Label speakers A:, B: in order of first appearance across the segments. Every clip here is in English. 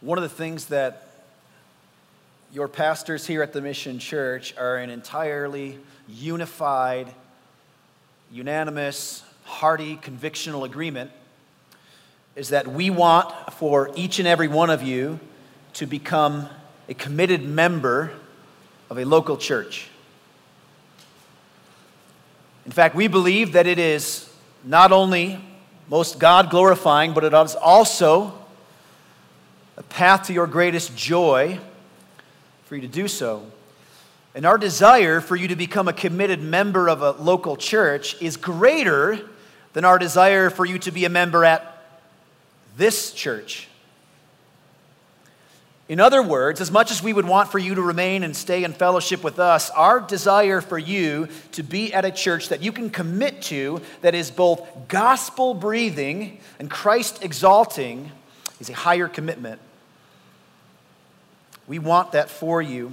A: One of the things that your pastors here at the Mission Church are an entirely unified, unanimous, hearty, convictional agreement is that we want for each and every one of you to become a committed member of a local church. In fact, we believe that it is not only most God glorifying, but it is also a path to your greatest joy for you to do so. And our desire for you to become a committed member of a local church is greater than our desire for you to be a member at this church. In other words, as much as we would want for you to remain and stay in fellowship with us, our desire for you to be at a church that you can commit to that is both gospel breathing and Christ exalting is a higher commitment we want that for you.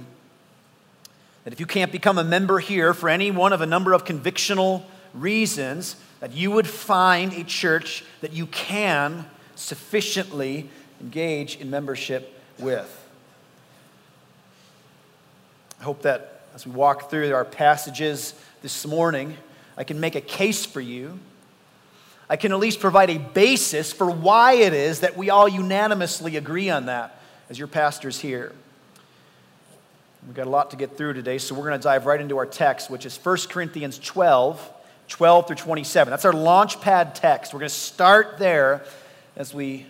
A: That if you can't become a member here for any one of a number of convictional reasons, that you would find a church that you can sufficiently engage in membership with. I hope that as we walk through our passages this morning, I can make a case for you. I can at least provide a basis for why it is that we all unanimously agree on that as your pastors here. We've got a lot to get through today, so we're going to dive right into our text, which is 1 Corinthians 12, 12 through 27. That's our launch pad text. We're going to start there as we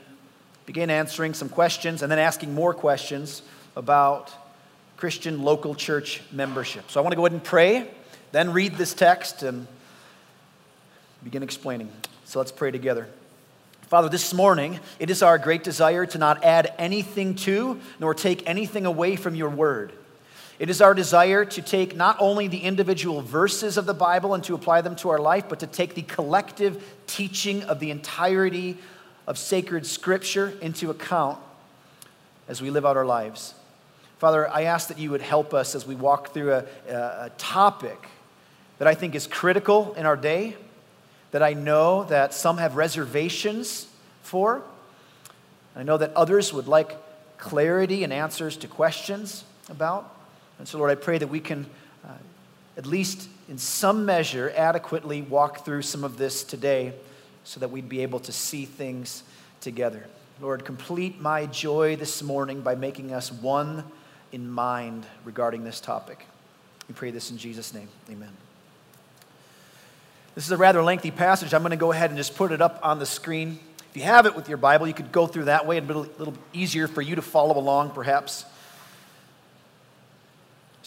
A: begin answering some questions and then asking more questions about Christian local church membership. So I want to go ahead and pray, then read this text and begin explaining. So let's pray together. Father, this morning, it is our great desire to not add anything to nor take anything away from your word. It is our desire to take not only the individual verses of the Bible and to apply them to our life, but to take the collective teaching of the entirety of sacred scripture into account as we live out our lives. Father, I ask that you would help us as we walk through a, a, topic that I think is critical in our day, that I know that some have reservations for. I know that others would like clarity and answers to questions about. And so, Lord, I pray that we can, uh, at least in some measure, adequately walk through some of this today so that we'd be able to see things together. Lord, complete my joy this morning by making us one in mind regarding this topic. We pray this in Jesus' name. Amen. This is a rather lengthy passage. I'm going to go ahead and just put it up on the screen. If you have it with your Bible, you could go through that way. A little easier for you to follow along, perhaps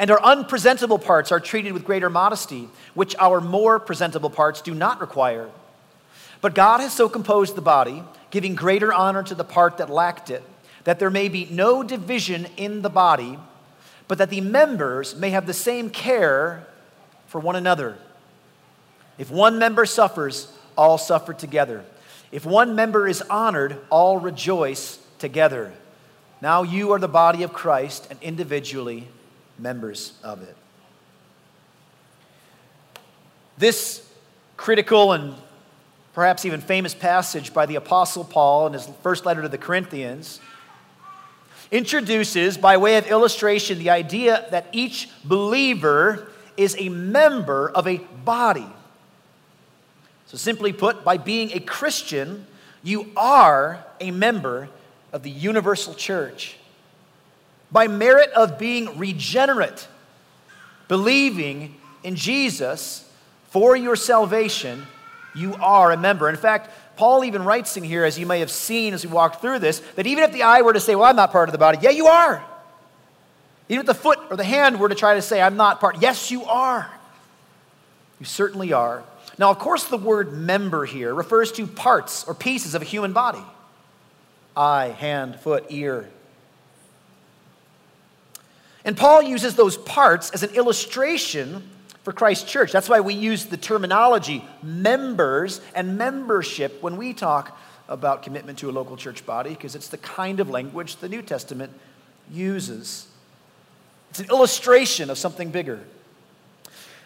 A: and our unpresentable parts are treated with greater modesty, which our more presentable parts do not require. But God has so composed the body, giving greater honor to the part that lacked it, that there may be no division in the body, but that the members may have the same care for one another. If one member suffers, all suffer together. If one member is honored, all rejoice together. Now you are the body of Christ, and individually, members of it. This critical and perhaps even famous passage by the Apostle Paul in his first letter to the Corinthians, introduces, by way of illustration, the idea that each believer is a member of a body. So, simply put, by being a Christian, you are a member of the universal church. By merit of being regenerate, believing in Jesus for your salvation, you are a member. In fact, Paul even writes in here, as you may have seen as we walked through this, that even if the eye were to say, Well, I'm not part of the body, yeah, you are. Even if the foot or the hand were to try to say, I'm not part, yes, you are. You certainly are. Now, of course, the word member here refers to parts or pieces of a human body eye, hand, foot, ear. And Paul uses those parts as an illustration for Christ's church. That's why we use the terminology members and membership when we talk about commitment to a local church body, because it's the kind of language the New Testament uses. It's an illustration of something bigger.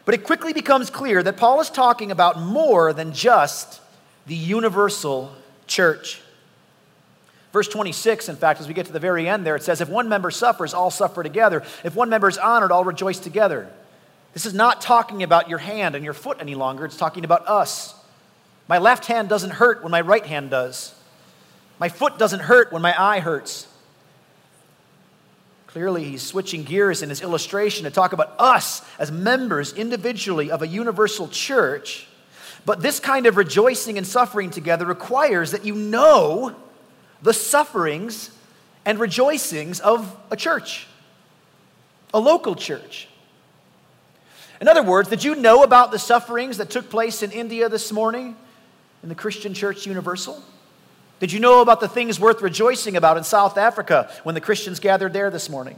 A: But it quickly becomes clear that Paul is talking about more than just the universal church. Verse 26, in fact, as we get to the very end there, it says, If one member suffers, all suffer together. If one member is honored, all rejoice together. This is not talking about your hand and your foot any longer, it's talking about us. My left hand doesn't hurt when my right hand does. My foot doesn't hurt when my eye hurts. Clearly, he's switching gears in his illustration to talk about us as members individually of a universal church. But this kind of rejoicing and suffering together requires that you know the sufferings and rejoicings of a church, a local church. In other words, did you know about the sufferings that took place in India this morning in the Christian Church Universal? Did you know about the things worth rejoicing about in South Africa when the Christians gathered there this morning?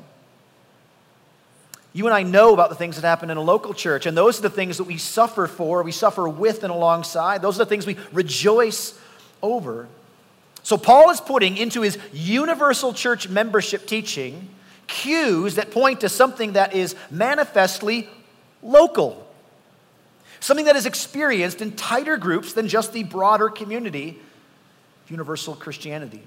A: You and I know about the things that happen in a local church, and those are the things that we suffer for, we suffer with and alongside. Those are the things we rejoice over. So, Paul is putting into his universal church membership teaching cues that point to something that is manifestly local, something that is experienced in tighter groups than just the broader community of universal Christianity.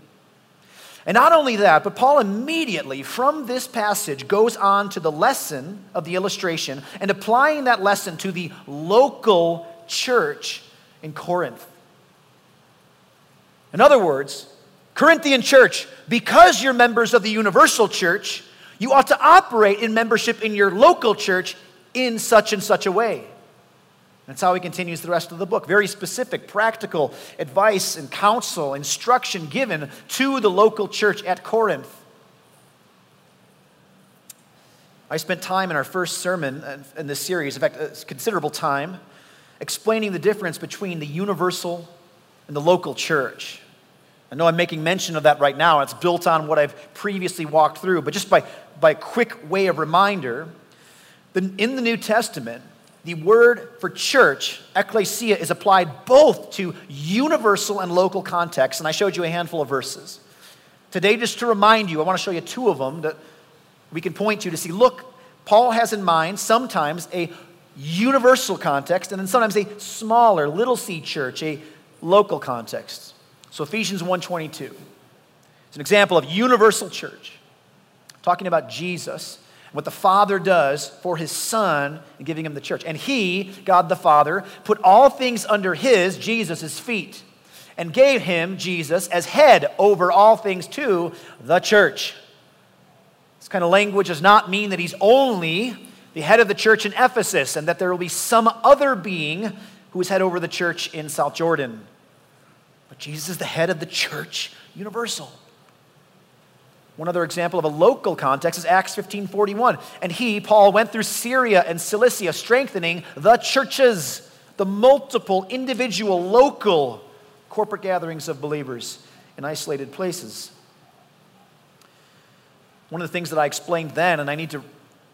A: And not only that, but Paul immediately from this passage goes on to the lesson of the illustration and applying that lesson to the local church in Corinth. In other words, Corinthian church, because you're members of the universal church, you ought to operate in membership in your local church in such and such a way. That's how he continues the rest of the book. Very specific, practical advice and counsel, instruction given to the local church at Corinth. I spent time in our first sermon in this series, in fact, considerable time, explaining the difference between the universal and the local church. I know I'm making mention of that right now. It's built on what I've previously walked through, but just by, by a quick way of reminder, in the New Testament, the word for church, ecclesia, is applied both to universal and local contexts, and I showed you a handful of verses. Today, just to remind you, I want to show you two of them that we can point to to see look, Paul has in mind sometimes a universal context and then sometimes a smaller, little c church, a local context. So Ephesians 1:22. It's an example of universal church. Talking about Jesus what the Father does for his Son in giving him the church. And he, God the Father, put all things under his, Jesus' feet, and gave him, Jesus, as head over all things to the church. This kind of language does not mean that he's only the head of the church in Ephesus and that there will be some other being who is head over the church in South Jordan. But Jesus is the head of the church universal. One other example of a local context is Acts 15:41. And he, Paul, went through Syria and Cilicia, strengthening the churches, the multiple individual local corporate gatherings of believers in isolated places. One of the things that I explained then, and I need to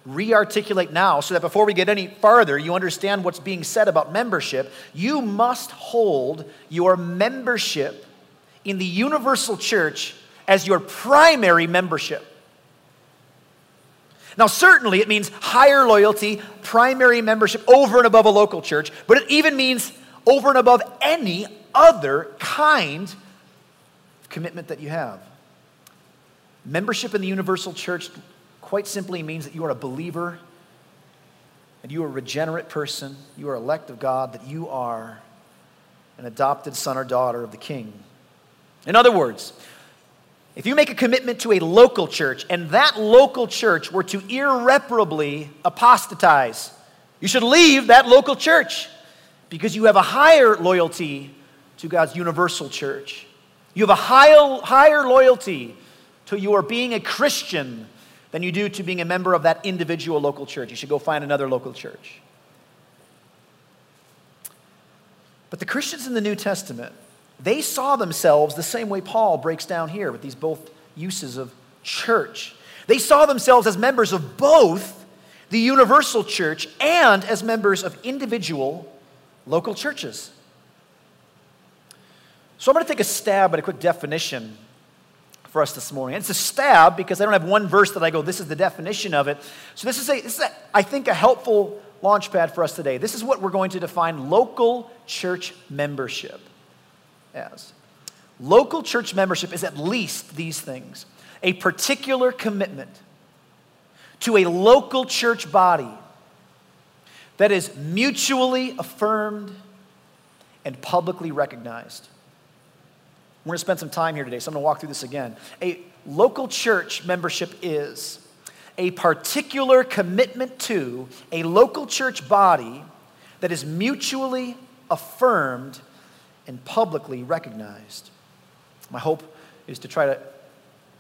A: re-articulate now so that before we get any farther you understand what's being said about membership you must hold your membership in the universal church as your primary membership. Now, certainly it means higher loyalty, primary membership over and above a local church, but it even means over and above any other kind of commitment that you have. Membership in the universal church quite simply means that you are a believer and you are a regenerate person, you are elect of God, that you are an adopted son or daughter of the king. In other words, if you make a commitment to a local church and that local church were to irreparably apostatize, you should leave that local church because you have a higher loyalty to God's universal church. You have a higher, higher loyalty to your being a Christian than you do to being a member of that individual local church. You should go find another local church. But the Christians in the New Testament, they saw themselves the same way Paul breaks down here with these both uses of church. They saw themselves as members of both the universal church and as members of individual local churches. So I'm going to take a stab at a quick definition for us this morning. And it's a stab because I don't have one verse that I go, this is the definition of it. So this is, a, this is a, I think, a helpful launch pad for us today. This is what we're going to define local church membership as. Local church membership is at least these things a particular commitment to a local church body that is mutually affirmed and publicly recognized. We're going to spend some time here today, so I'm going to walk through this again. A local church membership is a particular commitment to a local church body that is mutually affirmed and publicly recognized. My hope is to try to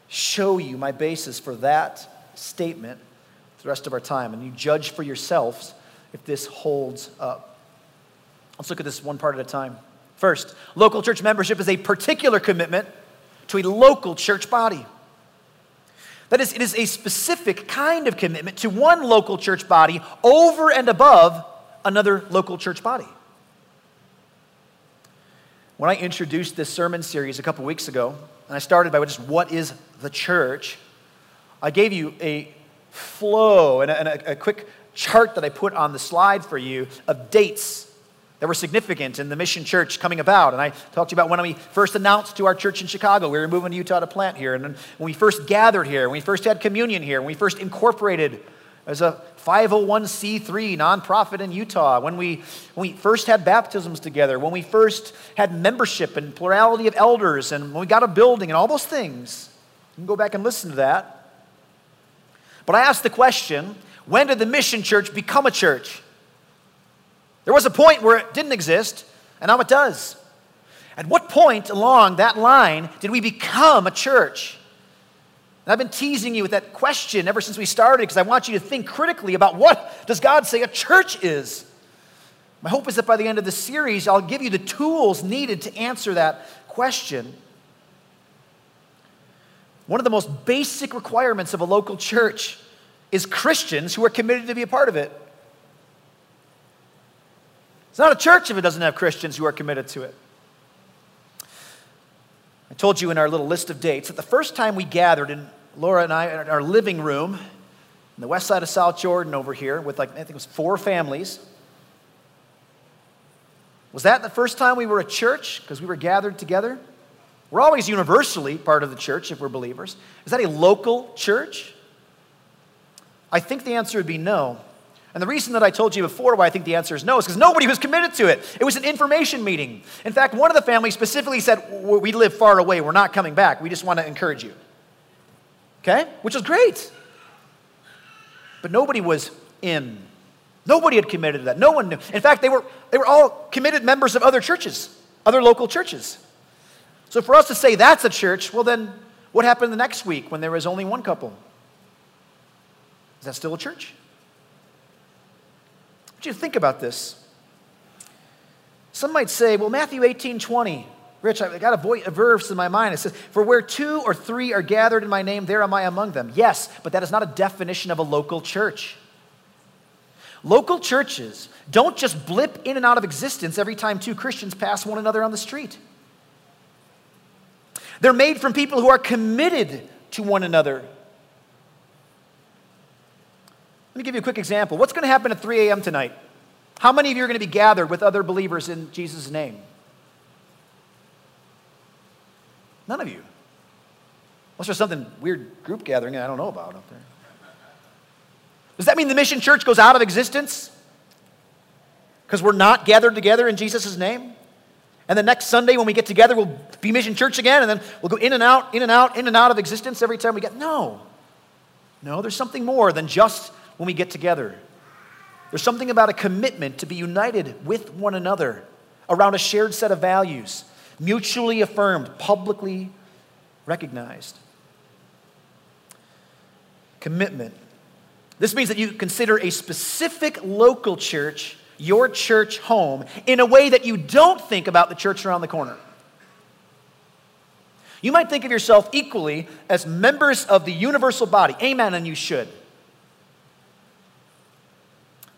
A: show you my basis for that statement the rest of our time, and you judge for yourselves if this holds up. Let's look at this one part at a time. First, local church membership is a particular commitment to a local church body. That is, it is a specific kind of commitment to one local church body over and above another local church body. When I introduced this sermon series a couple weeks ago, and I started by just what is the church, I gave you a flow and a, and a, a quick chart that I put on the slide for you of dates that were significant in the mission church coming about. And I talked to you about when we first announced to our church in Chicago we were moving to Utah to plant here. And when we first gathered here, when we first had communion here, when we first incorporated as a 501c3 nonprofit in Utah, when we, when we first had baptisms together, when we first had membership and plurality of elders, and when we got a building and all those things. You can go back and listen to that. But I asked the question when did the mission church become a church? There was a point where it didn't exist, and now it does. At what point along that line did we become a church? And I've been teasing you with that question ever since we started because I want you to think critically about what does God say a church is? My hope is that by the end of the series, I'll give you the tools needed to answer that question. One of the most basic requirements of a local church is Christians who are committed to be a part of it. It's not a church if it doesn't have Christians who are committed to it. I told you in our little list of dates that the first time we gathered in Laura and I in our living room in the west side of South Jordan over here with like, I think it was four families. Was that the first time we were a church because we were gathered together? We're always universally part of the church if we're believers. Is that a local church? I think the answer would be no. And the reason that I told you before why I think the answer is no is because nobody was committed to it. It was an information meeting. In fact, one of the families specifically said, We live far away. We're not coming back. We just want to encourage you. Okay? Which is great. But nobody was in. Nobody had committed to that. No one knew. In fact, they were, they were all committed members of other churches, other local churches. So for us to say that's a church, well, then what happened the next week when there was only one couple? Is that still a church? You to think about this. Some might say, well, Matthew 18 20. Rich, I got a, voice, a verse in my mind. It says, For where two or three are gathered in my name, there am I among them. Yes, but that is not a definition of a local church. Local churches don't just blip in and out of existence every time two Christians pass one another on the street. They're made from people who are committed to one another Let me give you a quick example. What's going to happen at 3 a.m. tonight? How many of you are going to be gathered with other believers in Jesus' name? None of you. Unless there's something weird group gathering I don't know about up there. Does that mean the mission church goes out of existence? Because we're not gathered together in Jesus' name? And the next Sunday when we get together, we'll be mission church again, and then we'll go in and out, in and out, in and out of existence every time we get. No. No, there's something more than just when we get together. There's something about a commitment to be united with one another around a shared set of values, mutually affirmed, publicly recognized. Commitment. This means that you consider a specific local church your church home in a way that you don't think about the church around the corner. You might think of yourself equally as members of the universal body. Amen, and you should.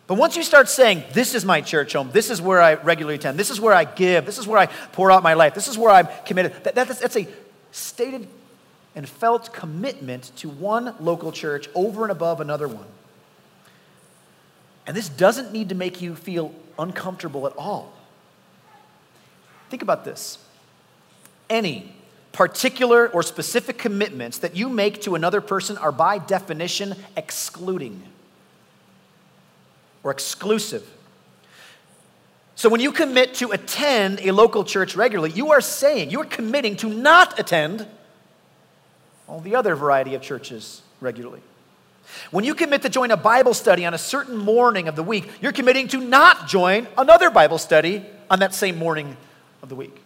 A: But once you start saying, This is my church home, this is where I regularly attend, this is where I give, this is where I pour out my life, this is where I'm committed, that, that's, that's a stated and felt commitment to one local church over and above another one. And this doesn't need to make you feel uncomfortable at all. Think about this. Any particular or specific commitments that you make to another person are by definition excluding or exclusive. So when you commit to attend a local church regularly, you are saying, you are committing to not attend all the other variety of churches regularly. When you commit to join a Bible study on a certain morning of the week, you're committing to not join another Bible study on that same morning of the week.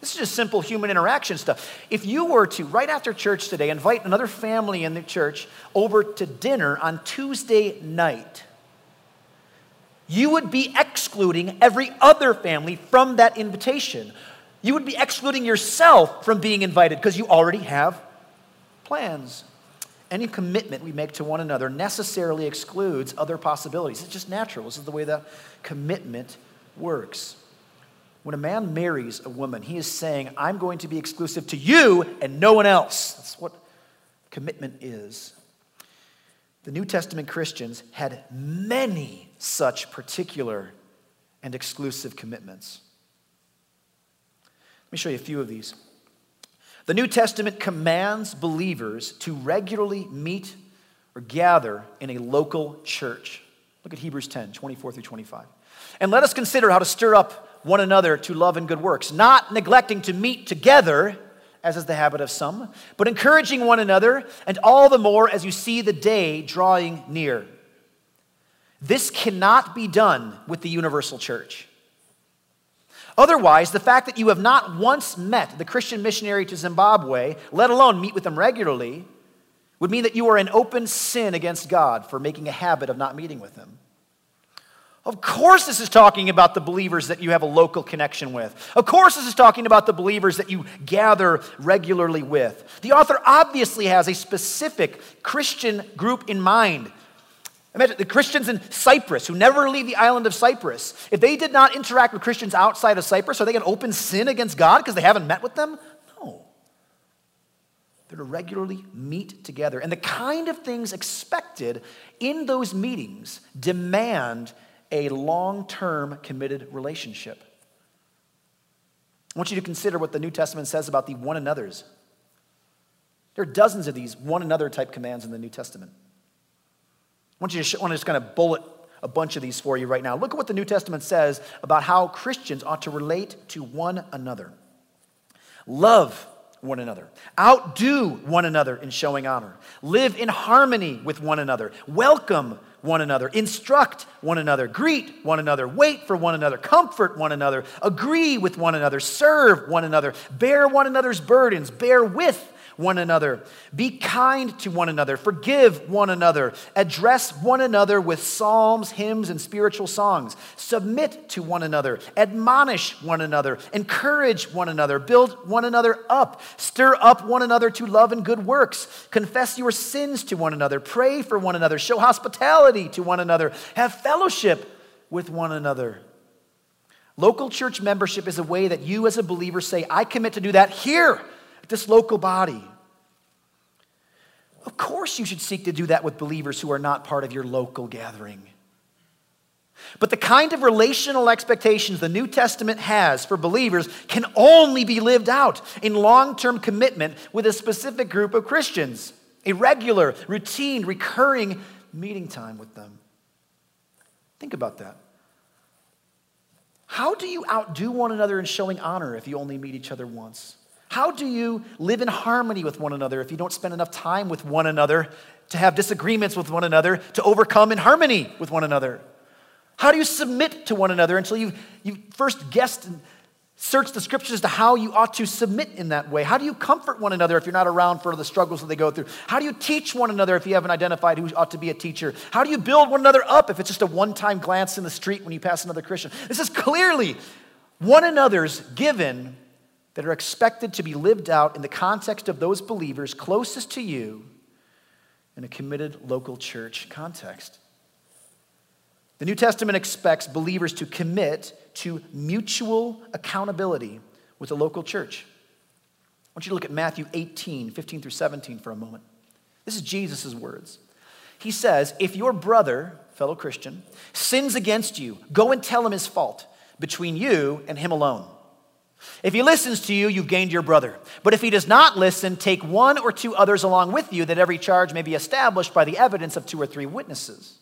A: This is just simple human interaction stuff. If you were to, right after church today, invite another family in the church over to dinner on Tuesday night, you would be excluding every other family from that invitation. You would be excluding yourself from being invited because you already have plans. Any commitment we make to one another necessarily excludes other possibilities. It's just natural. This is the way that commitment works. When a man marries a woman, he is saying, I'm going to be exclusive to you and no one else. That's what commitment is. The New Testament Christians had many such particular and exclusive commitments. Let me show you a few of these. The New Testament commands believers to regularly meet or gather in a local church. Look at Hebrews 10 24 through 25. And let us consider how to stir up one another to love and good works, not neglecting to meet together, as is the habit of some, but encouraging one another, and all the more as you see the day drawing near. This cannot be done with the universal church. Otherwise, the fact that you have not once met the Christian missionary to Zimbabwe, let alone meet with them regularly, would mean that you are in open sin against God for making a habit of not meeting with him. Of course, this is talking about the believers that you have a local connection with. Of course, this is talking about the believers that you gather regularly with. The author obviously has a specific Christian group in mind Imagine the Christians in Cyprus who never leave the island of Cyprus. If they did not interact with Christians outside of Cyprus, are they going to open sin against God because they haven't met with them? No. They're to regularly meet together. And the kind of things expected in those meetings demand a long term committed relationship. I want you to consider what the New Testament says about the one another's. There are dozens of these one another type commands in the New Testament. I want you to, show, I want to just kind of bullet a bunch of these for you right now. Look at what the New Testament says about how Christians ought to relate to one another. Love one another, outdo one another in showing honor, live in harmony with one another, welcome one another, instruct one another, greet one another, wait for one another, comfort one another, agree with one another, serve one another, bear one another's burdens, bear with one another. Be kind to one another. Forgive one another. Address one another with psalms, hymns, and spiritual songs. Submit to one another. Admonish one another. Encourage one another. Build one another up. Stir up one another to love and good works. Confess your sins to one another. Pray for one another. Show hospitality to one another. Have fellowship with one another. Local church membership is a way that you, as a believer, say, I commit to do that here this local body. Of course, you should seek to do that with believers who are not part of your local gathering. But the kind of relational expectations the New Testament has for believers can only be lived out in long term commitment with a specific group of Christians, a regular, routine, recurring meeting time with them. Think about that. How do you outdo one another in showing honor if you only meet each other once? How do you live in harmony with one another if you don't spend enough time with one another to have disagreements with one another, to overcome in harmony with one another? How do you submit to one another until you, you first guessed and searched the scriptures as to how you ought to submit in that way? How do you comfort one another if you're not around for the struggles that they go through? How do you teach one another if you haven't identified who ought to be a teacher? How do you build one another up if it's just a one time glance in the street when you pass another Christian? This is clearly one another's given that are expected to be lived out in the context of those believers closest to you in a committed local church context. The New Testament expects believers to commit to mutual accountability with the local church. I want you to look at Matthew 18, 15 through 17 for a moment. This is Jesus' words. He says, If your brother, fellow Christian, sins against you, go and tell him his fault between you and him alone. If he listens to you, you've gained your brother. But if he does not listen, take one or two others along with you, that every charge may be established by the evidence of two or three witnesses.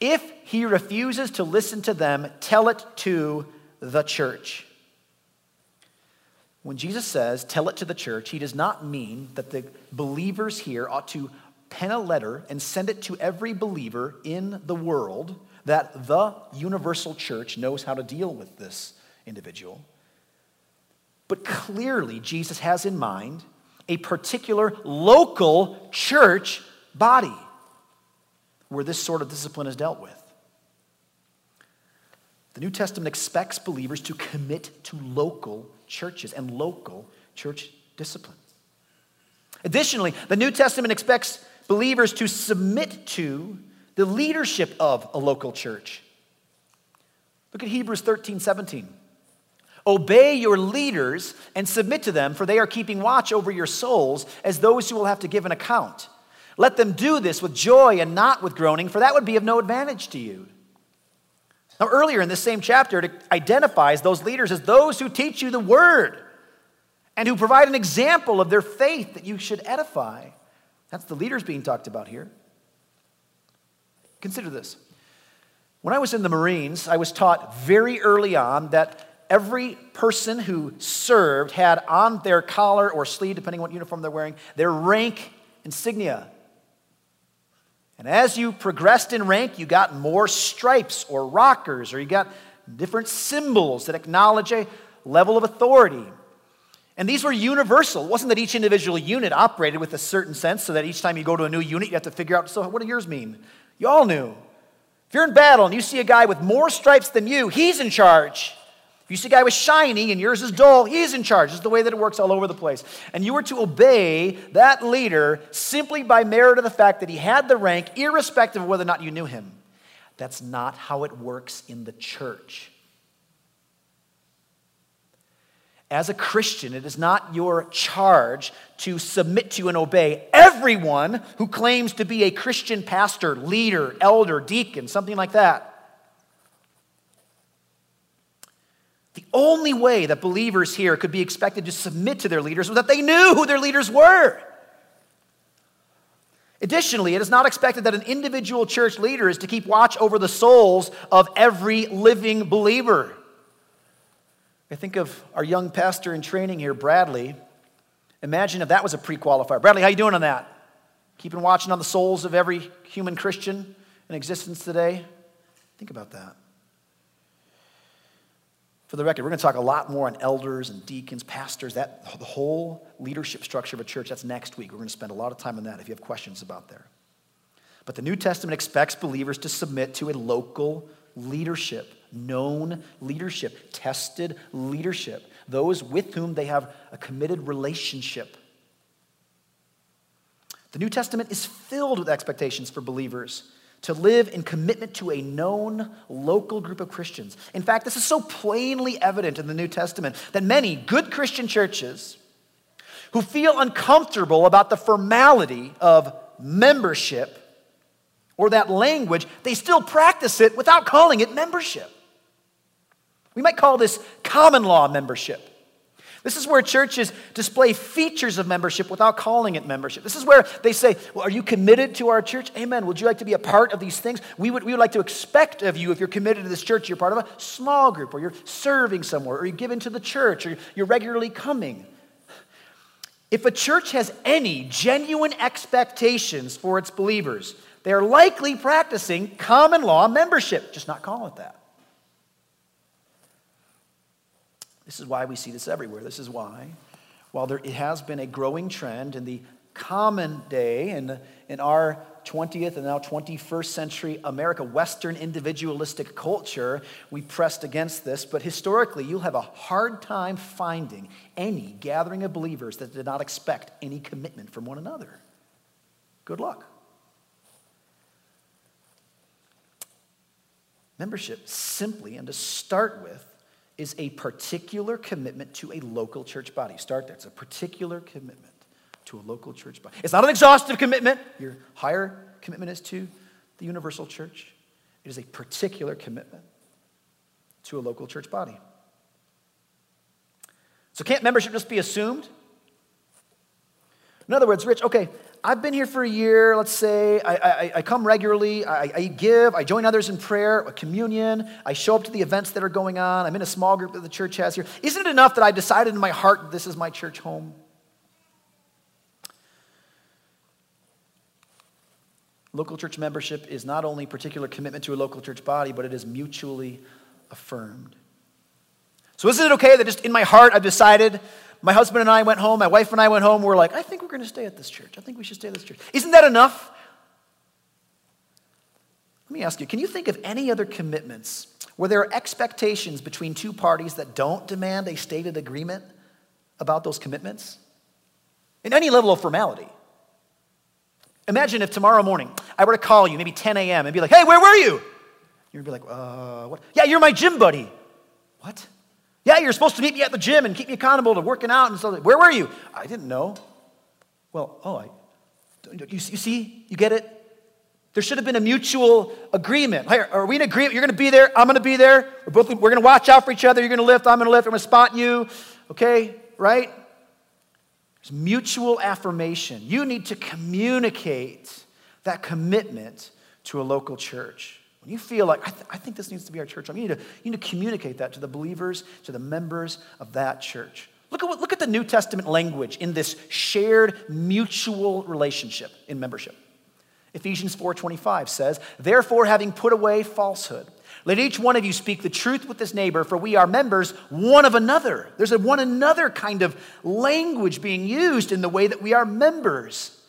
A: If he refuses to listen to them, tell it to the church. When Jesus says, tell it to the church, he does not mean that the believers here ought to pen a letter and send it to every believer in the world that the universal church knows how to deal with this individual. But clearly, Jesus has in mind a particular local church body where this sort of discipline is dealt with. The New Testament expects believers to commit to local churches and local church discipline. Additionally, the New Testament expects believers to submit to the leadership of a local church. Look at Hebrews 13 17. Obey your leaders and submit to them, for they are keeping watch over your souls as those who will have to give an account. Let them do this with joy and not with groaning, for that would be of no advantage to you. Now, earlier in this same chapter, it identifies those leaders as those who teach you the word and who provide an example of their faith that you should edify. That's the leaders being talked about here. Consider this. When I was in the Marines, I was taught very early on that every person who served had on their collar or sleeve, depending on what uniform they're wearing, their rank insignia. And as you progressed in rank, you got more stripes or rockers, or you got different symbols that acknowledge a level of authority. And these were universal. It wasn't that each individual unit operated with a certain sense, so that each time you go to a new unit, you have to figure out, so what do yours mean? You all knew. If you're in battle and you see a guy with more stripes than you, he's in charge. You see a guy with shiny and yours is dull, he's in charge. Is the way that it works all over the place. And you were to obey that leader simply by merit of the fact that he had the rank, irrespective of whether or not you knew him. That's not how it works in the church. As a Christian, it is not your charge to submit to and obey everyone who claims to be a Christian pastor, leader, elder, deacon, something like that. The only way that believers here could be expected to submit to their leaders was that they knew who their leaders were. Additionally, it is not expected that an individual church leader is to keep watch over the souls of every living believer. I think of our young pastor in training here, Bradley. Imagine if that was a pre-qualifier. Bradley, how you doing on that? Keeping watching on the souls of every human Christian in existence today? Think about that. For the record, we're going to talk a lot more on elders and deacons, pastors, that the whole leadership structure of a church. That's next week. We're going to spend a lot of time on that if you have questions about there. But the New Testament expects believers to submit to a local leadership, known leadership, tested leadership, those with whom they have a committed relationship. The New Testament is filled with expectations for believers to live in commitment to a known local group of Christians. In fact, this is so plainly evident in the New Testament that many good Christian churches who feel uncomfortable about the formality of membership or that language, they still practice it without calling it membership. We might call this common law membership. This is where churches display features of membership without calling it membership. This is where they say, Well, are you committed to our church? Amen. Would you like to be a part of these things? We would, we would like to expect of you, if you're committed to this church, you're part of a small group, or you're serving somewhere, or you're given to the church, or you're regularly coming. If a church has any genuine expectations for its believers, they're likely practicing common law membership, just not call it that. This is why we see this everywhere. This is why, while there it has been a growing trend in the common day in, in our 20th and now 21st century America, Western individualistic culture, we pressed against this. But historically, you'll have a hard time finding any gathering of believers that did not expect any commitment from one another. Good luck. Membership, simply and to start with, is a particular commitment to a local church body. Start there. It's a particular commitment to a local church body. It's not an exhaustive commitment. Your higher commitment is to the universal church. It is a particular commitment to a local church body. So, can't membership just be assumed? In other words, Rich, okay, I've been here for a year, let's say. I, I, I come regularly. I, I, give. I join others in prayer, communion. I show up to the events that are going on. I'm in a small group that the church has here. Isn't it enough that I've decided in my heart this is my church home? Local church membership is not only particular commitment to a local church body, but it is mutually affirmed. So, isn't it okay that just in my heart I've decided my husband and I went home, my wife and I went home, we're like, I think we're going to stay at this church. I think we should stay at this church. Isn't that enough? Let me ask you can you think of any other commitments where there are expectations between two parties that don't demand a stated agreement about those commitments? In any level of formality. Imagine if tomorrow morning I were to call you, maybe 10 a.m., and be like, hey, where were you? You'd be like, uh, what? Yeah, you're my gym buddy. What? Yeah, you're supposed to meet me at the gym and keep me accountable to working out and stuff. Where were you? I didn't know. Well, oh, I, you, you see? You get it? There should have been a mutual agreement. Hey, are we in agreement? You're going to be there. I'm going to be there. We're both. We're going to watch out for each other. You're going to lift. I'm going to lift. I'm going to spot you. Okay, right? There's mutual affirmation. You need to communicate that commitment to a local church. When you feel like, I, th- I think this needs to be our church home, you need, to, you need to communicate that to the believers, to the members of that church. Look at, what, look at the New Testament language in this shared mutual relationship in membership. Ephesians 4:25 says, "Therefore having put away falsehood, let each one of you speak the truth with his neighbor, for we are members one of another." There's a one another kind of language being used in the way that we are members.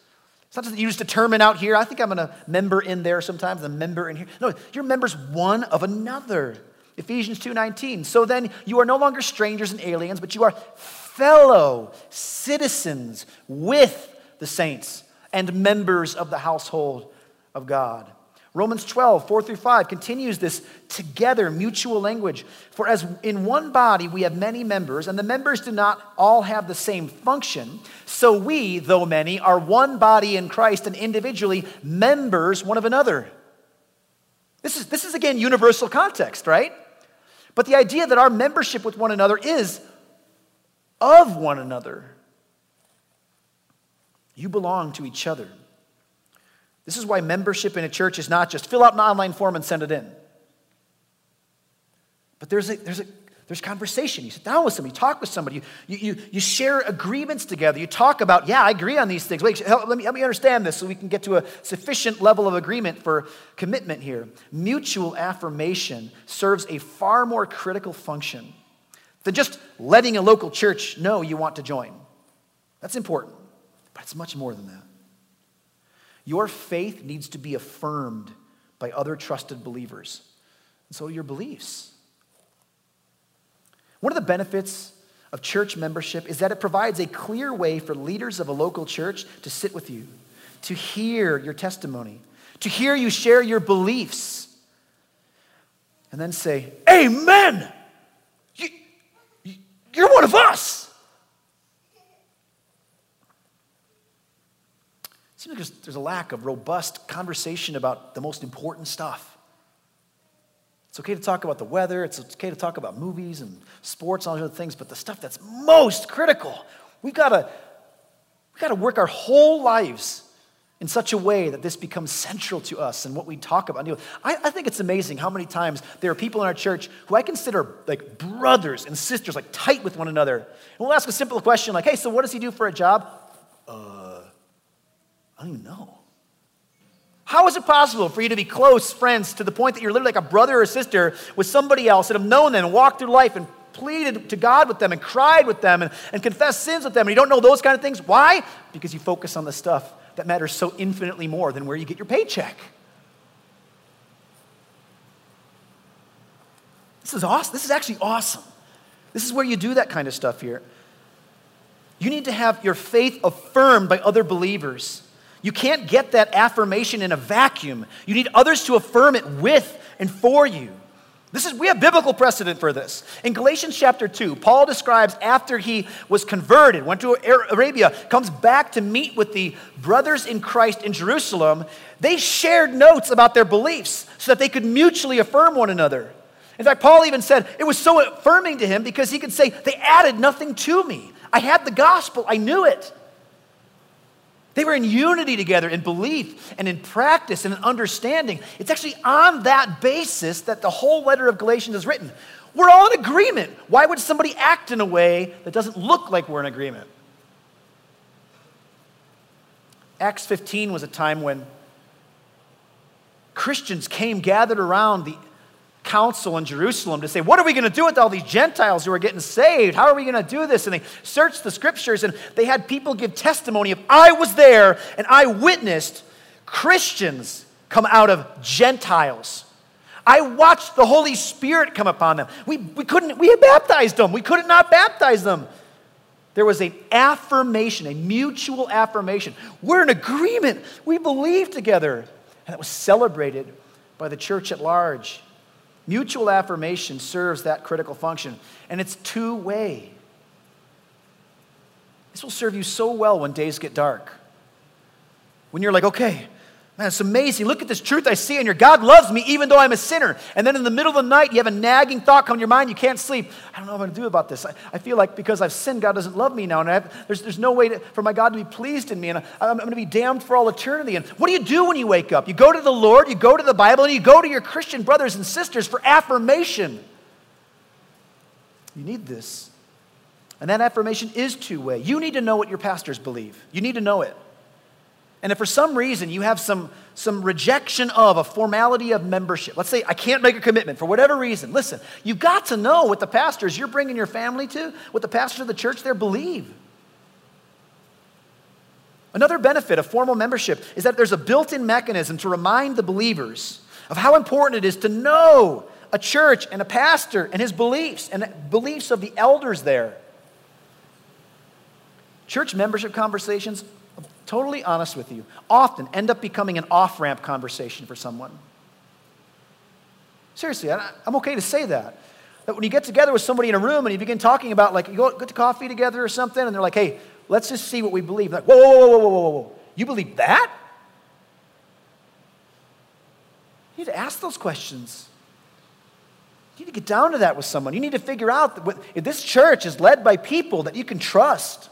A: It's not that you just determine out here, I think I'm a member in there sometimes, a member in here. No, you're members one of another. Ephesians 2:19. So then you are no longer strangers and aliens, but you are fellow citizens with the saints and members of the household of God. Romans 12, 4 through 5 continues this together mutual language. For as in one body we have many members, and the members do not all have the same function, so we, though many, are one body in Christ and individually members one of another. This is, this is again universal context, right? But the idea that our membership with one another is of one another. You belong to each other. This is why membership in a church is not just fill out an online form and send it in. But there's a, there's a there's conversation. You sit down with somebody, you talk with somebody, you, you, you share agreements together. You talk about, yeah, I agree on these things. Wait, help, let, me, help me understand this so we can get to a sufficient level of agreement for commitment here. Mutual affirmation serves a far more critical function than just letting a local church know you want to join. That's important, but it's much more than that. Your faith needs to be affirmed by other trusted believers. And so your beliefs. One of the benefits of church membership is that it provides a clear way for leaders of a local church to sit with you, to hear your testimony, to hear you share your beliefs, and then say, Amen! You, you're one of us! Seems like there's a lack of robust conversation about the most important stuff. It's okay to talk about the weather, it's okay to talk about movies and sports and all those other things, but the stuff that's most critical, we've got to, we've got to work our whole lives in such a way that this becomes central to us and what we talk about. I, I, think it's amazing how many times there are people in our church who I consider like brothers and sisters, like tight with one another. And we'll ask a simple question like, hey, so what does he do for a job? I don't even know. How is it possible for you to be close friends to the point that you're literally like a brother or sister with somebody else and have known them and walked through life and pleaded to God with them and cried with them and, and confessed sins with them and you don't know those kind of things? Why? Because you focus on the stuff that matters so infinitely more than where you get your paycheck. This is awesome. This is actually awesome. This is where you do that kind of stuff here. You need to have your faith affirmed by other believers. You can't get that affirmation in a vacuum. You need others to affirm it with and for you. This is, we have biblical precedent for this. In Galatians chapter 2, Paul describes after he was converted, went to Arabia, comes back to meet with the brothers in Christ in Jerusalem. They shared notes about their beliefs so that they could mutually affirm one another. In fact, Paul even said it was so affirming to him because he could say, They added nothing to me. I had the gospel, I knew it. They were in unity together in belief and in practice and in understanding. It's actually on that basis that the whole letter of Galatians is written. We're all in agreement. Why would somebody act in a way that doesn't look like we're in agreement? Acts 15 was a time when Christians came gathered around the council in Jerusalem to say, What are we going to do with all these Gentiles who are getting saved? How are we going to do this? And they searched the scriptures and they had people give testimony of, I was there and I witnessed Christians come out of Gentiles. I watched the Holy Spirit come upon them. We, we couldn't, we baptized them. We couldn't not baptize them. There was an affirmation, a mutual affirmation. We're in agreement. We believe together. And that was celebrated by the church at large. Mutual affirmation serves that critical function, and it's two way. This will serve you so well when days get dark. When you're like, okay, Man, it's amazing. Look at this truth I see in here. God loves me even though I'm a sinner. And then in the middle of the night, you have a nagging thought come to your mind. You can't sleep. I don't know what I'm going to do about this. I, I feel like because I've sinned, God doesn't love me now. And have, there's, there's no way to, for my God to be pleased in me. And I, I'm, I'm going to be damned for all eternity. And what do you do when you wake up? You go to the Lord, you go to the Bible, and you go to your Christian brothers and sisters for affirmation. You need this. And that affirmation is two way. You need to know what your pastors believe, you need to know it. And if for some reason you have some, some rejection of a formality of membership, let's say I can't make a commitment for whatever reason, listen, you've got to know what the pastors you're bringing your family to, what the pastors of the church there believe. Another benefit of formal membership is that there's a built in mechanism to remind the believers of how important it is to know a church and a pastor and his beliefs and the beliefs of the elders there. Church membership conversations totally honest with you, often end up becoming an off ramp conversation for someone. Seriously, I'm okay to say that. That when you get together with somebody in a room and you begin talking about, like, you go get to coffee together or something, and they're like, hey, let's just see what we believe. Like, whoa, whoa, whoa, whoa, whoa, whoa, whoa. You believe that? You need to ask those questions. You need to get down to that with someone. You need to figure out that if this church is led by people that you can trust.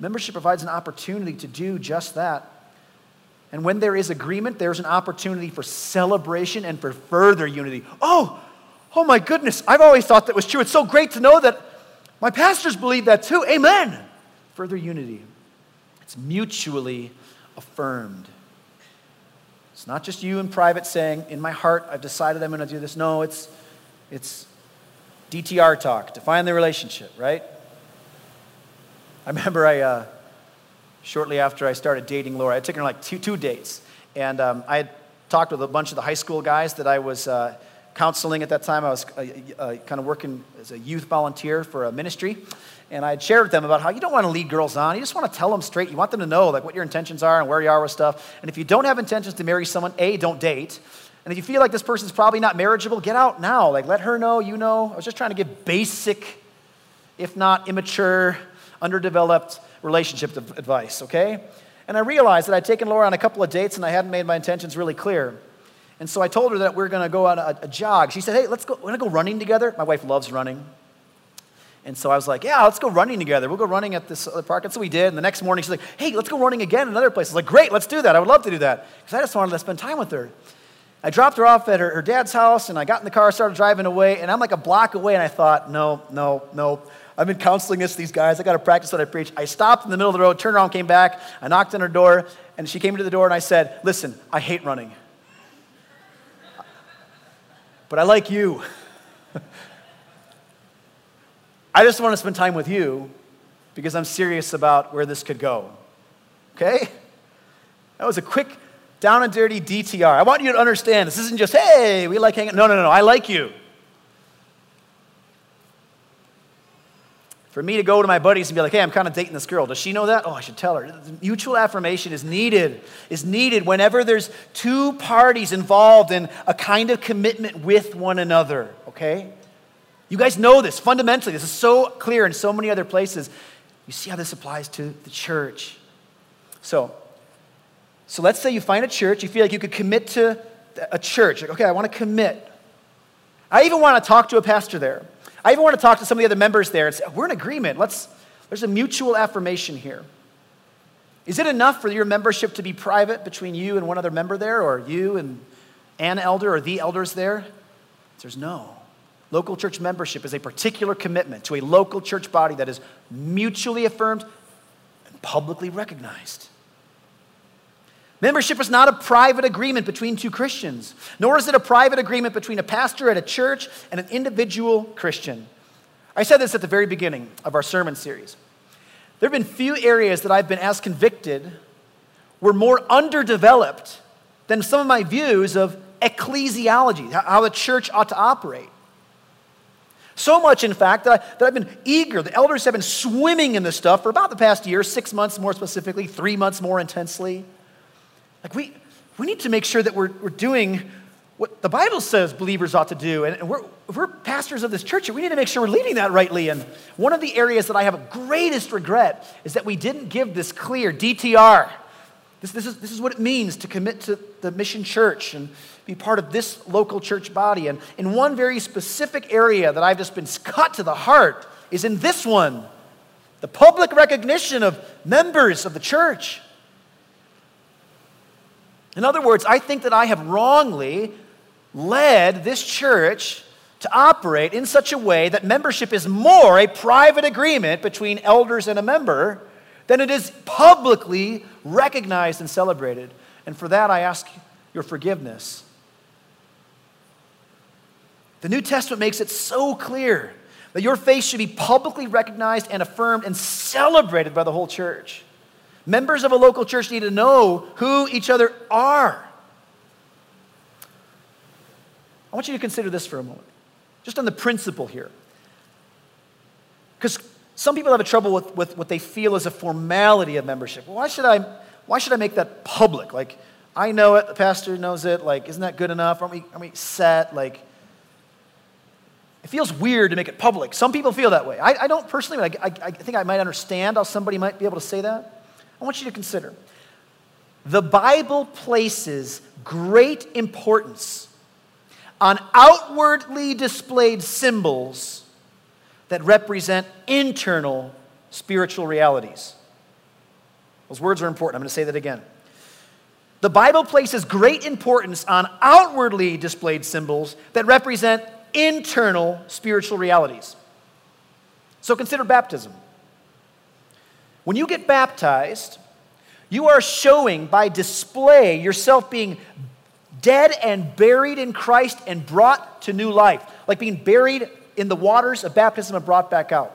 A: Membership provides an opportunity to do just that. And when there is agreement, there's an opportunity for celebration and for further unity. Oh, oh my goodness, I've always thought that was true. It's so great to know that my pastors believe that too. Amen. Further unity. It's mutually affirmed. It's not just you in private saying, in my heart, I've decided I'm going to do this. No, it's, it's DTR talk, define the relationship, right? I remember I, uh, shortly after I started dating Laura, I took her like two, two dates. And um, I had talked with a bunch of the high school guys that I was uh, counseling at that time. I was uh, uh kind of working as a youth volunteer for a ministry. And I had shared with them about how you don't want to lead girls on. You just want to tell them straight. You want them to know like what your intentions are and where you are with stuff. And if you don't have intentions to marry someone, A, don't date. And if you feel like this person's probably not marriageable, get out now. Like let her know, you know. I was just trying to give basic, if not immature, underdeveloped relationship advice, okay? And I realized that I'd taken Laura on a couple of dates and I hadn't made my intentions really clear. And so I told her that we are going to go on a, a, jog. She said, Hey, let's go, want to go running together? My wife loves running. And so I was like, Yeah, let's go running together. We'll go running at this other park. And so we did. And the next morning, she's like, Hey, let's go running again in another place. I was like, Great, let's do that. I would love to do that. Because I just wanted to spend time with her. I dropped her off at her, her dad's house and I got in the car, started driving away. And I'm like a block away. And I thought, No, no, no. I've been counseling this, these guys. I got to practice what I preach. I stopped in the middle of the road, turned around, came back. I knocked on her door. And she came into the door and I said, Listen, I hate running but I like you. I just want to spend time with you because I'm serious about where this could go. Okay? That was a quick, down and dirty DTR. I want you to understand this isn't just, hey, we like hanging. No, no, no, I like you. For me to go to my buddies and be like, hey, I'm kind of dating this girl. Does she know that? Oh, I should tell her. Mutual affirmation is needed, is needed whenever there's two parties involved in a kind of commitment with one another, okay? You guys know this fundamentally. This is so clear in so many other places. You see how this applies to the church. So, so let's say you find a church, you feel like you could commit to a church. Like, okay, I want to commit. I even want to talk to a pastor there. I even want to talk to some of the other members there and say, we're in agreement. Let's, there's a mutual affirmation here. Is it enough for your membership to be private between you and one other member there, or you and an elder or the elders there? There's no. Local church membership is a particular commitment to a local church body that is mutually affirmed and publicly recognized. Membership is not a private agreement between two Christians, nor is it a private agreement between a pastor at a church and an individual Christian. I said this at the very beginning of our sermon series. There have been few areas that I've been as convicted were more underdeveloped than some of my views of ecclesiology, how the church ought to operate. So much, in fact, that, I, that I've been eager. The elders have been swimming in this stuff for about the past year, six months more specifically, three months more intensely. Like, we, we need to make sure that we're, we're doing what the Bible says believers ought to do. And, and we're, we're pastors of this church, we need to make sure we're leading that rightly. And one of the areas that I have a greatest regret is that we didn't give this clear DTR. This, this, is, this is what it means to commit to the mission church and be part of this local church body. And in one very specific area that I've just been cut to the heart is in this one the public recognition of members of the church. In other words, I think that I have wrongly led this church to operate in such a way that membership is more a private agreement between elders and a member than it is publicly recognized and celebrated. And for that, I ask your forgiveness. The New Testament makes it so clear that your faith should be publicly recognized and affirmed and celebrated by the whole church. Members of a local church need to know who each other are. I want you to consider this for a moment, just on the principle here. Because some people have a trouble with, with what they feel is a formality of membership. Why should I, why should I make that public? Like, I know it, the pastor knows it. Like, isn't that good enough? Aren't we, aren't we set? Like, it feels weird to make it public. Some people feel that way. I, I don't personally, I, I, I think I might understand how somebody might be able to say that. I want you to consider the Bible places great importance on outwardly displayed symbols that represent internal spiritual realities. Those words are important. I'm going to say that again. The Bible places great importance on outwardly displayed symbols that represent internal spiritual realities. So consider baptism. When you get baptized, you are showing by display yourself being dead and buried in Christ and brought to new life, like being buried in the waters of baptism and brought back out.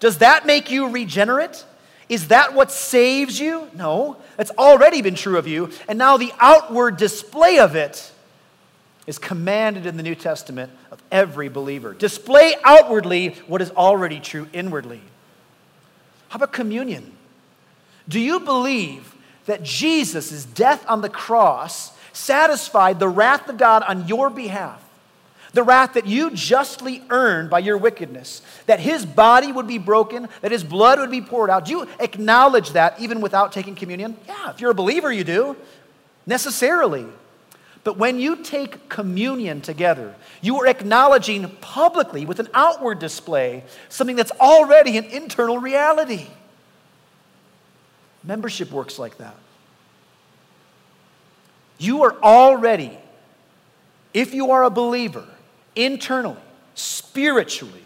A: Does that make you regenerate? Is that what saves you? No, that's already been true of you. And now the outward display of it is commanded in the New Testament of every believer. Display outwardly what is already true inwardly. How about communion? Do you believe that Jesus' death on the cross satisfied the wrath of God on your behalf? the wrath that you justly earned by your wickedness, that his body would be broken, that his blood would be poured out. Do you acknowledge that even without taking communion? Yeah, if you're a believer, you do, necessarily. But when you take communion together, you are acknowledging publicly with an outward display something that's already an internal reality. Membership works like that. You are already, if you are a believer, internally, spiritually,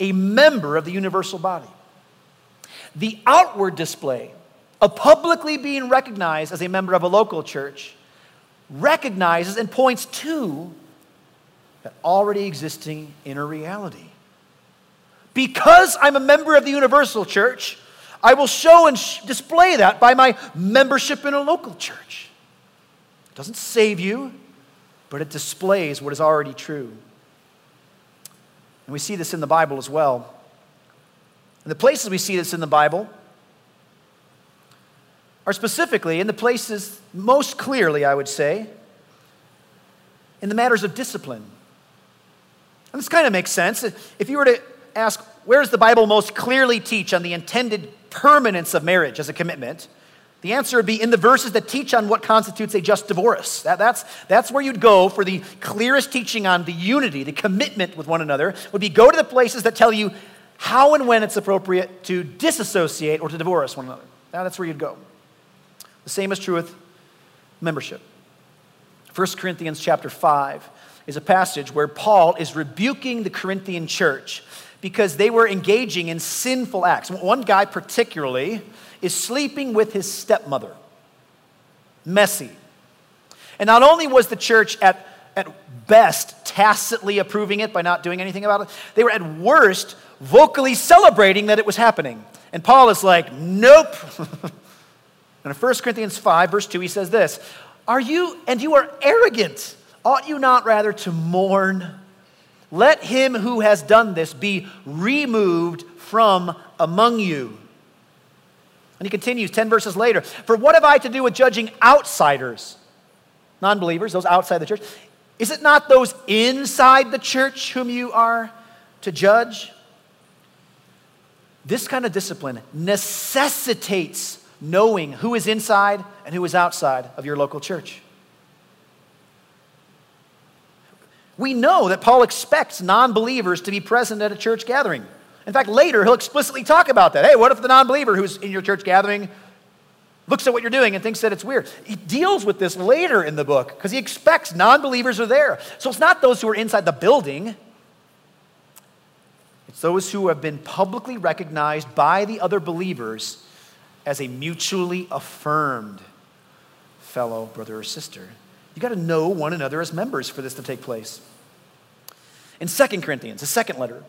A: a member of the universal body. The outward display of publicly being recognized as a member of a local church recognizes and points to that already existing inner reality. Because I'm a member of the universal church, I will show and sh- display that by my membership in a local church. It doesn't save you, but it displays what is already true. And we see this in the Bible as well. And the places we see this in the Bible specifically in the places most clearly, I would say, in the matters of discipline. And this kind of makes sense. If you were to ask, where does the Bible most clearly teach on the intended permanence of marriage as a commitment? The answer would be in the verses that teach on what constitutes a just divorce. That, that's, that's where you'd go for the clearest teaching on the unity, the commitment with one another, would be go to the places that tell you how and when it's appropriate to disassociate or to divorce one another. Now, that's where you'd go. The same is true with membership. 1 Corinthians chapter 5 is a passage where Paul is rebuking the Corinthian church because they were engaging in sinful acts. One guy, particularly, is sleeping with his stepmother. Messy. And not only was the church at, at best tacitly approving it by not doing anything about it, they were at worst vocally celebrating that it was happening. And Paul is like, nope. and in 1 Corinthians 5, verse 2, he says this Are you, and you are arrogant, ought you not rather to mourn? Let him who has done this be removed from among you. And he continues 10 verses later For what have I to do with judging outsiders, non believers, those outside the church? Is it not those inside the church whom you are to judge? This kind of discipline necessitates knowing who is inside and who is outside of your local church. We know that Paul expects non believers to be present at a church gathering. In fact, later he'll explicitly talk about that. Hey, what if the non believer who's in your church gathering looks at what you're doing and thinks that it's weird? He deals with this later in the book because he expects non believers are there. So it's not those who are inside the building, it's those who have been publicly recognized by the other believers as a mutually affirmed fellow brother or sister. You got to know one another as members for this to take place. In 2 Corinthians, the second letter,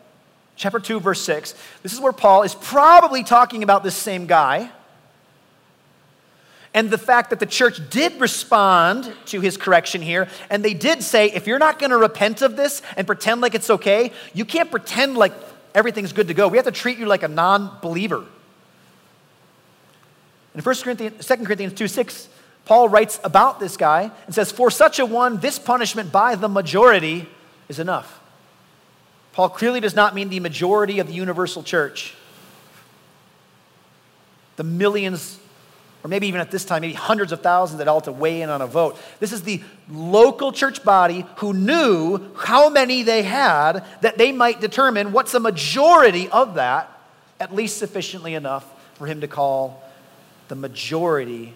A: chapter 2, verse 6, this is where Paul is probably talking about this same guy and the fact that the church did respond to his correction here, and they did say, if you're not going to repent of this and pretend like it's okay, you can't pretend like everything's good to go. We have to treat you like a non believer. In 1 Corinthians, 2 Corinthians 2 6, Paul writes about this guy and says, For such a one, this punishment by the majority is enough. Paul clearly does not mean the majority of the universal church. The millions, or maybe even at this time, maybe hundreds of thousands that all to weigh in on a vote. This is the local church body who knew how many they had that they might determine what's a majority of that, at least sufficiently enough for him to call the majority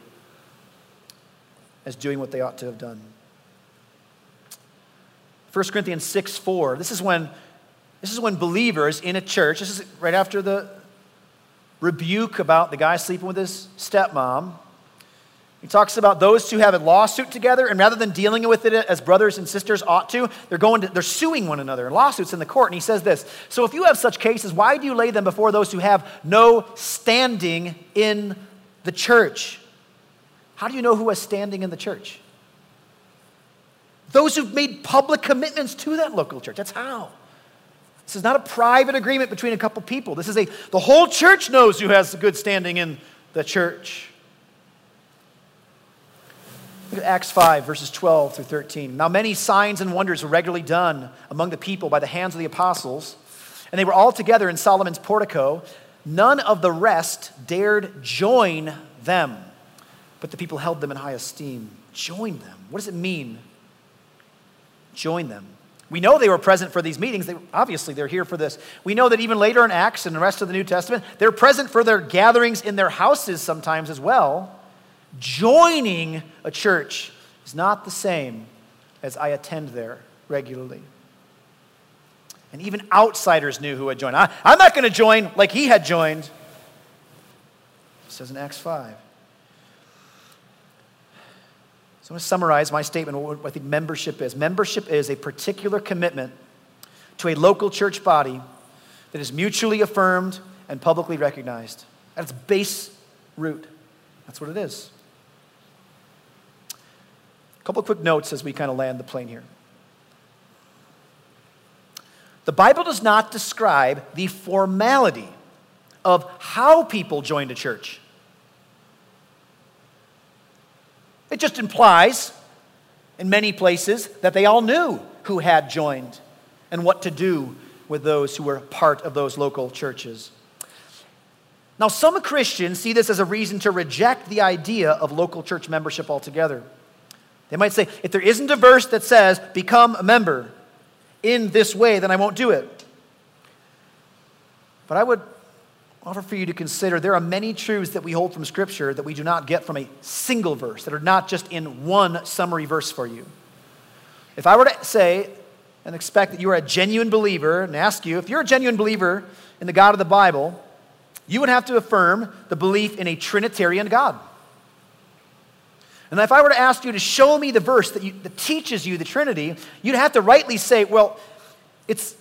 A: as doing what they ought to have done. 1 Corinthians 6 4. This is when this is when believers in a church, this is right after the rebuke about the guy sleeping with his stepmom. He talks about those who have a lawsuit together, and rather than dealing with it as brothers and sisters ought to, they're going to, they're suing one another, in lawsuits in the court. And he says this So if you have such cases, why do you lay them before those who have no standing in the church? How do you know who has standing in the church? Those who've made public commitments to that local church. That's how. This is not a private agreement between a couple people. This is a, the whole church knows who has good standing in the church. Look at Acts 5, verses 12 through 13. Now, many signs and wonders were regularly done among the people by the hands of the apostles, and they were all together in Solomon's portico. None of the rest dared join them, but the people held them in high esteem. Join them. What does it mean? Join them. We know they were present for these meetings. They, obviously, they're here for this. We know that even later in Acts and the rest of the New Testament, they're present for their gatherings in their houses sometimes as well. Joining a church is not the same as I attend there regularly. And even outsiders knew who had joined. I, am not going to join like he had joined. It says in Acts 5. So I'm going to summarize my statement what I think membership is. Membership is a particular commitment to a local church body that is mutually affirmed and publicly recognized. At its base root. That's what it is. A couple of quick notes as we kind of land the plane here. The Bible does not describe the formality of how people joined a church. It just implies, in many places, that they all knew who had joined and what to do with those who were part of those local churches. Now, some Christians see this as a reason to reject the idea of local church membership altogether. They might say, if there isn't a verse that says, become a member in this way, then I won't do it. But I would offer for you to consider there are many truths that we hold from Scripture that we do not get from a single verse, that are not just in one summary verse for you. If I were to say and expect that you are a genuine believer and ask you, if you're a genuine believer in the God of the Bible, you would have to affirm the belief in a Trinitarian God. And if I were to ask you to show me the verse that, you, that teaches you the Trinity, you'd have to rightly say, well, it's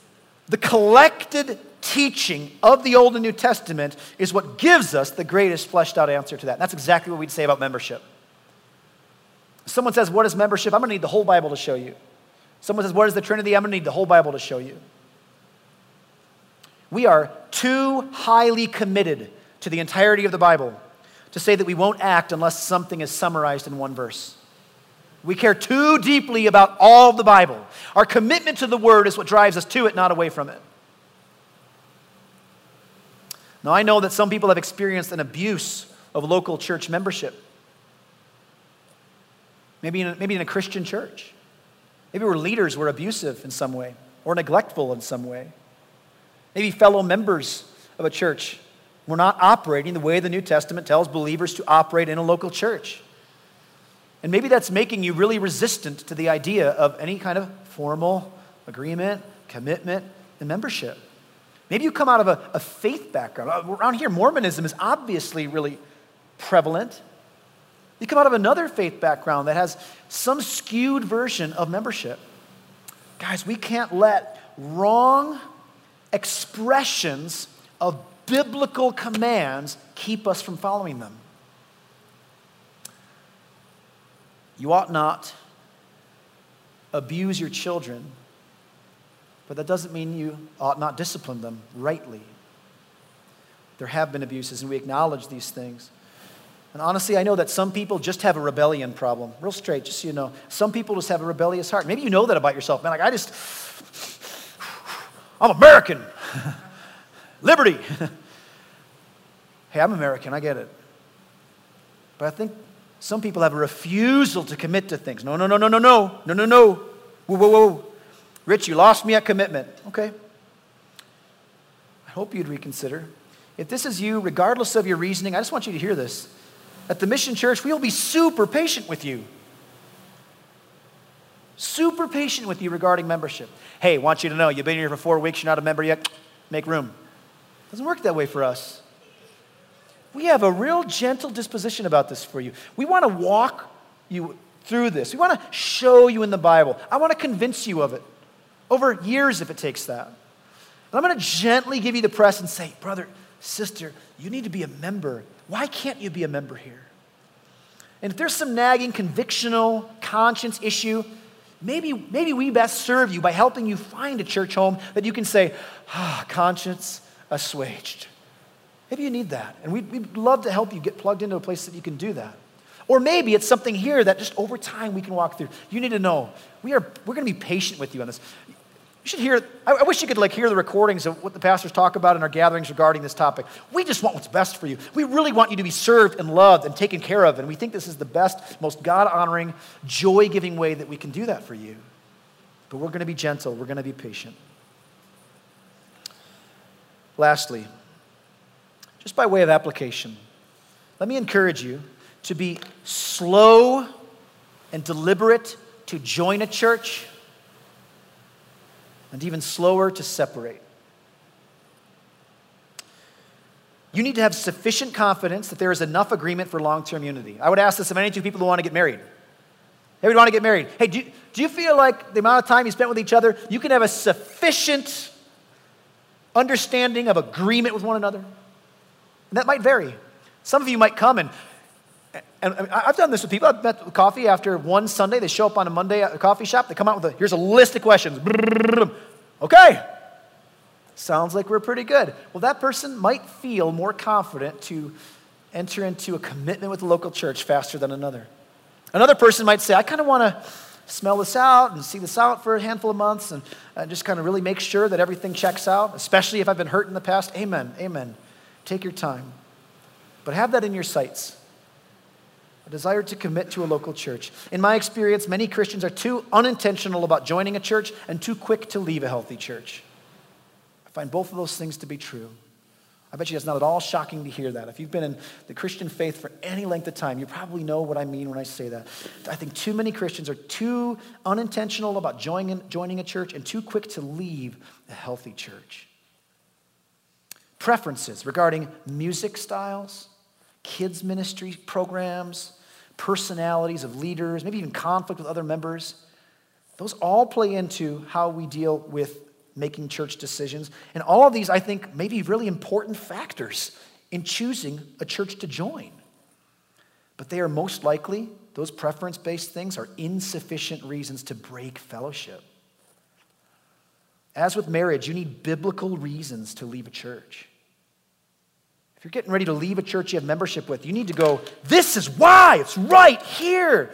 A: the collected teaching of the Old and New Testament is what gives us the greatest fleshed out answer to that. And that's exactly what we'd say about membership. Someone says, What is membership? I'm going to need the whole Bible to show you. Someone says, What is the Trinity? I'm going to need the whole Bible to show you. We are too highly committed to the entirety of the Bible to say that we won't act unless something is summarized in one verse. We care too deeply about all the Bible. Our commitment to the Word is what drives us to it, not away from it. Now, I know that some people have experienced an abuse of local church membership. Maybe in a, maybe in a Christian church. Maybe where leaders were abusive in some way or neglectful in some way. Maybe fellow members of a church were not operating the way the New Testament tells believers to operate in a local church. And maybe that's making you really resistant to the idea of any kind of formal agreement, commitment, and membership. Maybe you come out of a, a faith background. Uh, around here, Mormonism is obviously really prevalent. You come out of another faith background that has some skewed version of membership. Guys, we can't let wrong expressions of biblical commands keep us from following them. You ought not abuse your children but that doesn't mean you ought not discipline them rightly. There have been abuses, and we acknowledge these things. And honestly, I know that some people just have a rebellion problem. Real straight, just so you know. Some people just have a rebellious heart. Maybe you know that about yourself, man. Like, I just, I'm American. Liberty. hey, I'm American, I get it. But I think some people have a refusal to commit to things. No, no, no, no, no, no, no, no, no. Whoa, whoa, whoa. Rich, you lost me at commitment. Okay. I hope you'd reconsider. If this is you, regardless of your reasoning, I just want you to hear this. At the Mission Church, we will be super patient with you. Super patient with you regarding membership. Hey, want you to know you've been here for four weeks, you're not a member yet, make room. Doesn't work that way for us. We have a real gentle disposition about this for you. We want to walk you through this. We want to show you in the Bible. I want to convince you of it over years if it takes that. And I'm going to gently give you the press and say, brother, sister, you need to be a member. Why can't you be a member here? And if there's some nagging convictional conscience issue, maybe, maybe we best serve you by helping you find a church home that you can say, ah, conscience assuaged. Maybe you need that. And we'd, we'd love to help you get plugged into a place that you can do that. Or maybe it's something here that just over time we can walk through. You need to know we are, we're going to be patient with you on this. You should hear, I, I wish you could like hear the recordings of what the pastors talk about in our gatherings regarding this topic. We just want what's best for you. We really want you to be served and loved and taken care of. And we think this is the best, most God honoring, joy giving way that we can do that for you. But we're going to be gentle, we're going to be patient. Lastly, just by way of application, let me encourage you to be slow and deliberate to join a church and even slower to separate. You need to have sufficient confidence that there is enough agreement for long term unity. I would ask this of any two people who want to get married. Hey, we want to get married. Hey, do you, do you feel like the amount of time you spent with each other, you can have a sufficient understanding of agreement with one another? And that might vary. Some of you might come and and I've done this with people. I've met with coffee after one Sunday. They show up on a Monday at a coffee shop. They come out with a, here's a list of questions. Okay. Sounds like we're pretty good. Well, that person might feel more confident to enter into a commitment with the local church faster than another. Another person might say, I kind of want to smell this out and see this out for a handful of months and, and just kind of really make sure that everything checks out, especially if I've been hurt in the past. Amen. Amen. Take your time. But have that in your sights a desire to commit to a local church. In my experience, many Christians are too unintentional about joining a church and too quick to leave a healthy church. I find both of those things to be true. I bet you it's not at all shocking to hear that. If you've been in the Christian faith for any length of time, you probably know what I mean when I say that. I think too many Christians are too unintentional about joining, joining a church and too quick to leave a healthy church. Preferences regarding music styles, kids' ministry programs, personalities of leaders, maybe even conflict with other members. Those all play into how we deal with making church decisions. And all of these, I think, may be really important factors in choosing a church to join. But they are most likely, those preference based things are insufficient reasons to break fellowship. As with marriage, you need biblical reasons to leave a church If you're getting ready to leave a church you have membership with, you need to go, this is why, it's right here.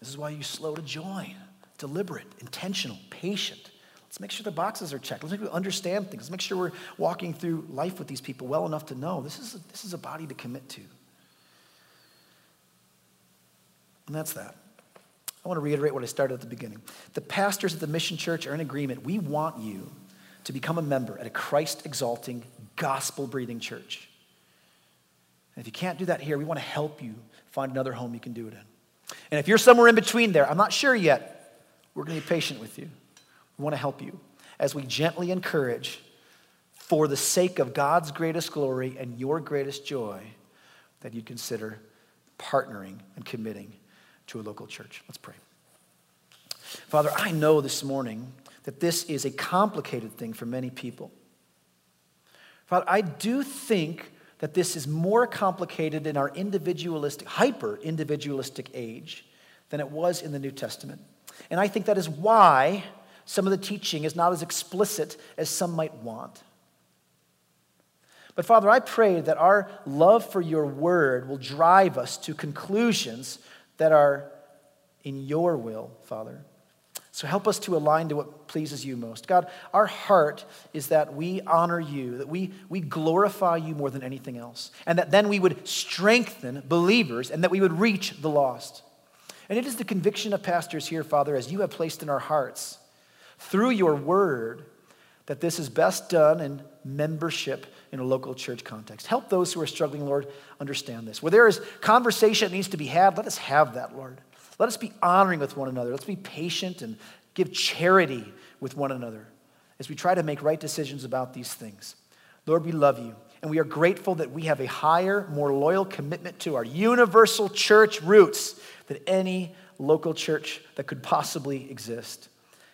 A: This is why you slow to join, deliberate, intentional, patient. Let's make sure the boxes are checked. Let's make sure we understand things. Let's make sure we're walking through life with these people well enough to know this is a, this is a body to commit to. And that's that. I want to reiterate what I started at the beginning. The pastors at the Mission Church are in agreement. We want you to become a member at a Christ exalting, gospel breathing church. And if you can't do that here, we want to help you find another home you can do it in. And if you're somewhere in between there, I'm not sure yet, we're going to be patient with you. We want to help you as we gently encourage, for the sake of God's greatest glory and your greatest joy, that you consider partnering and committing to a local church. Let's pray. Father, I know this morning that this is a complicated thing for many people. Father, I do think that this is more complicated in our individualistic, hyper individualistic age than it was in the New Testament. And I think that is why some of the teaching is not as explicit as some might want. But Father, I pray that our love for your word will drive us to conclusions that are in your will, Father. So help us to align to what pleases you most. God, our heart is that we honor you, that we, we glorify you more than anything else, and that then we would strengthen believers and that we would reach the lost. And it is the conviction of pastors here, Father, as you have placed in our hearts through your word, that this is best done in membership in a local church context. Help those who are struggling, Lord, understand this. Where there is conversation that needs to be had, let us have that, Lord. Let us be honoring with one another. Let's be patient and give charity with one another as we try to make right decisions about these things. Lord, we love you, and we are grateful that we have a higher, more loyal commitment to our universal church roots than any local church that could possibly exist.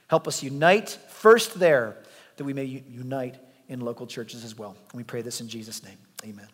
A: Help us unite first there, that we may unite in local churches as well. And we pray this in Jesus' name. Amen.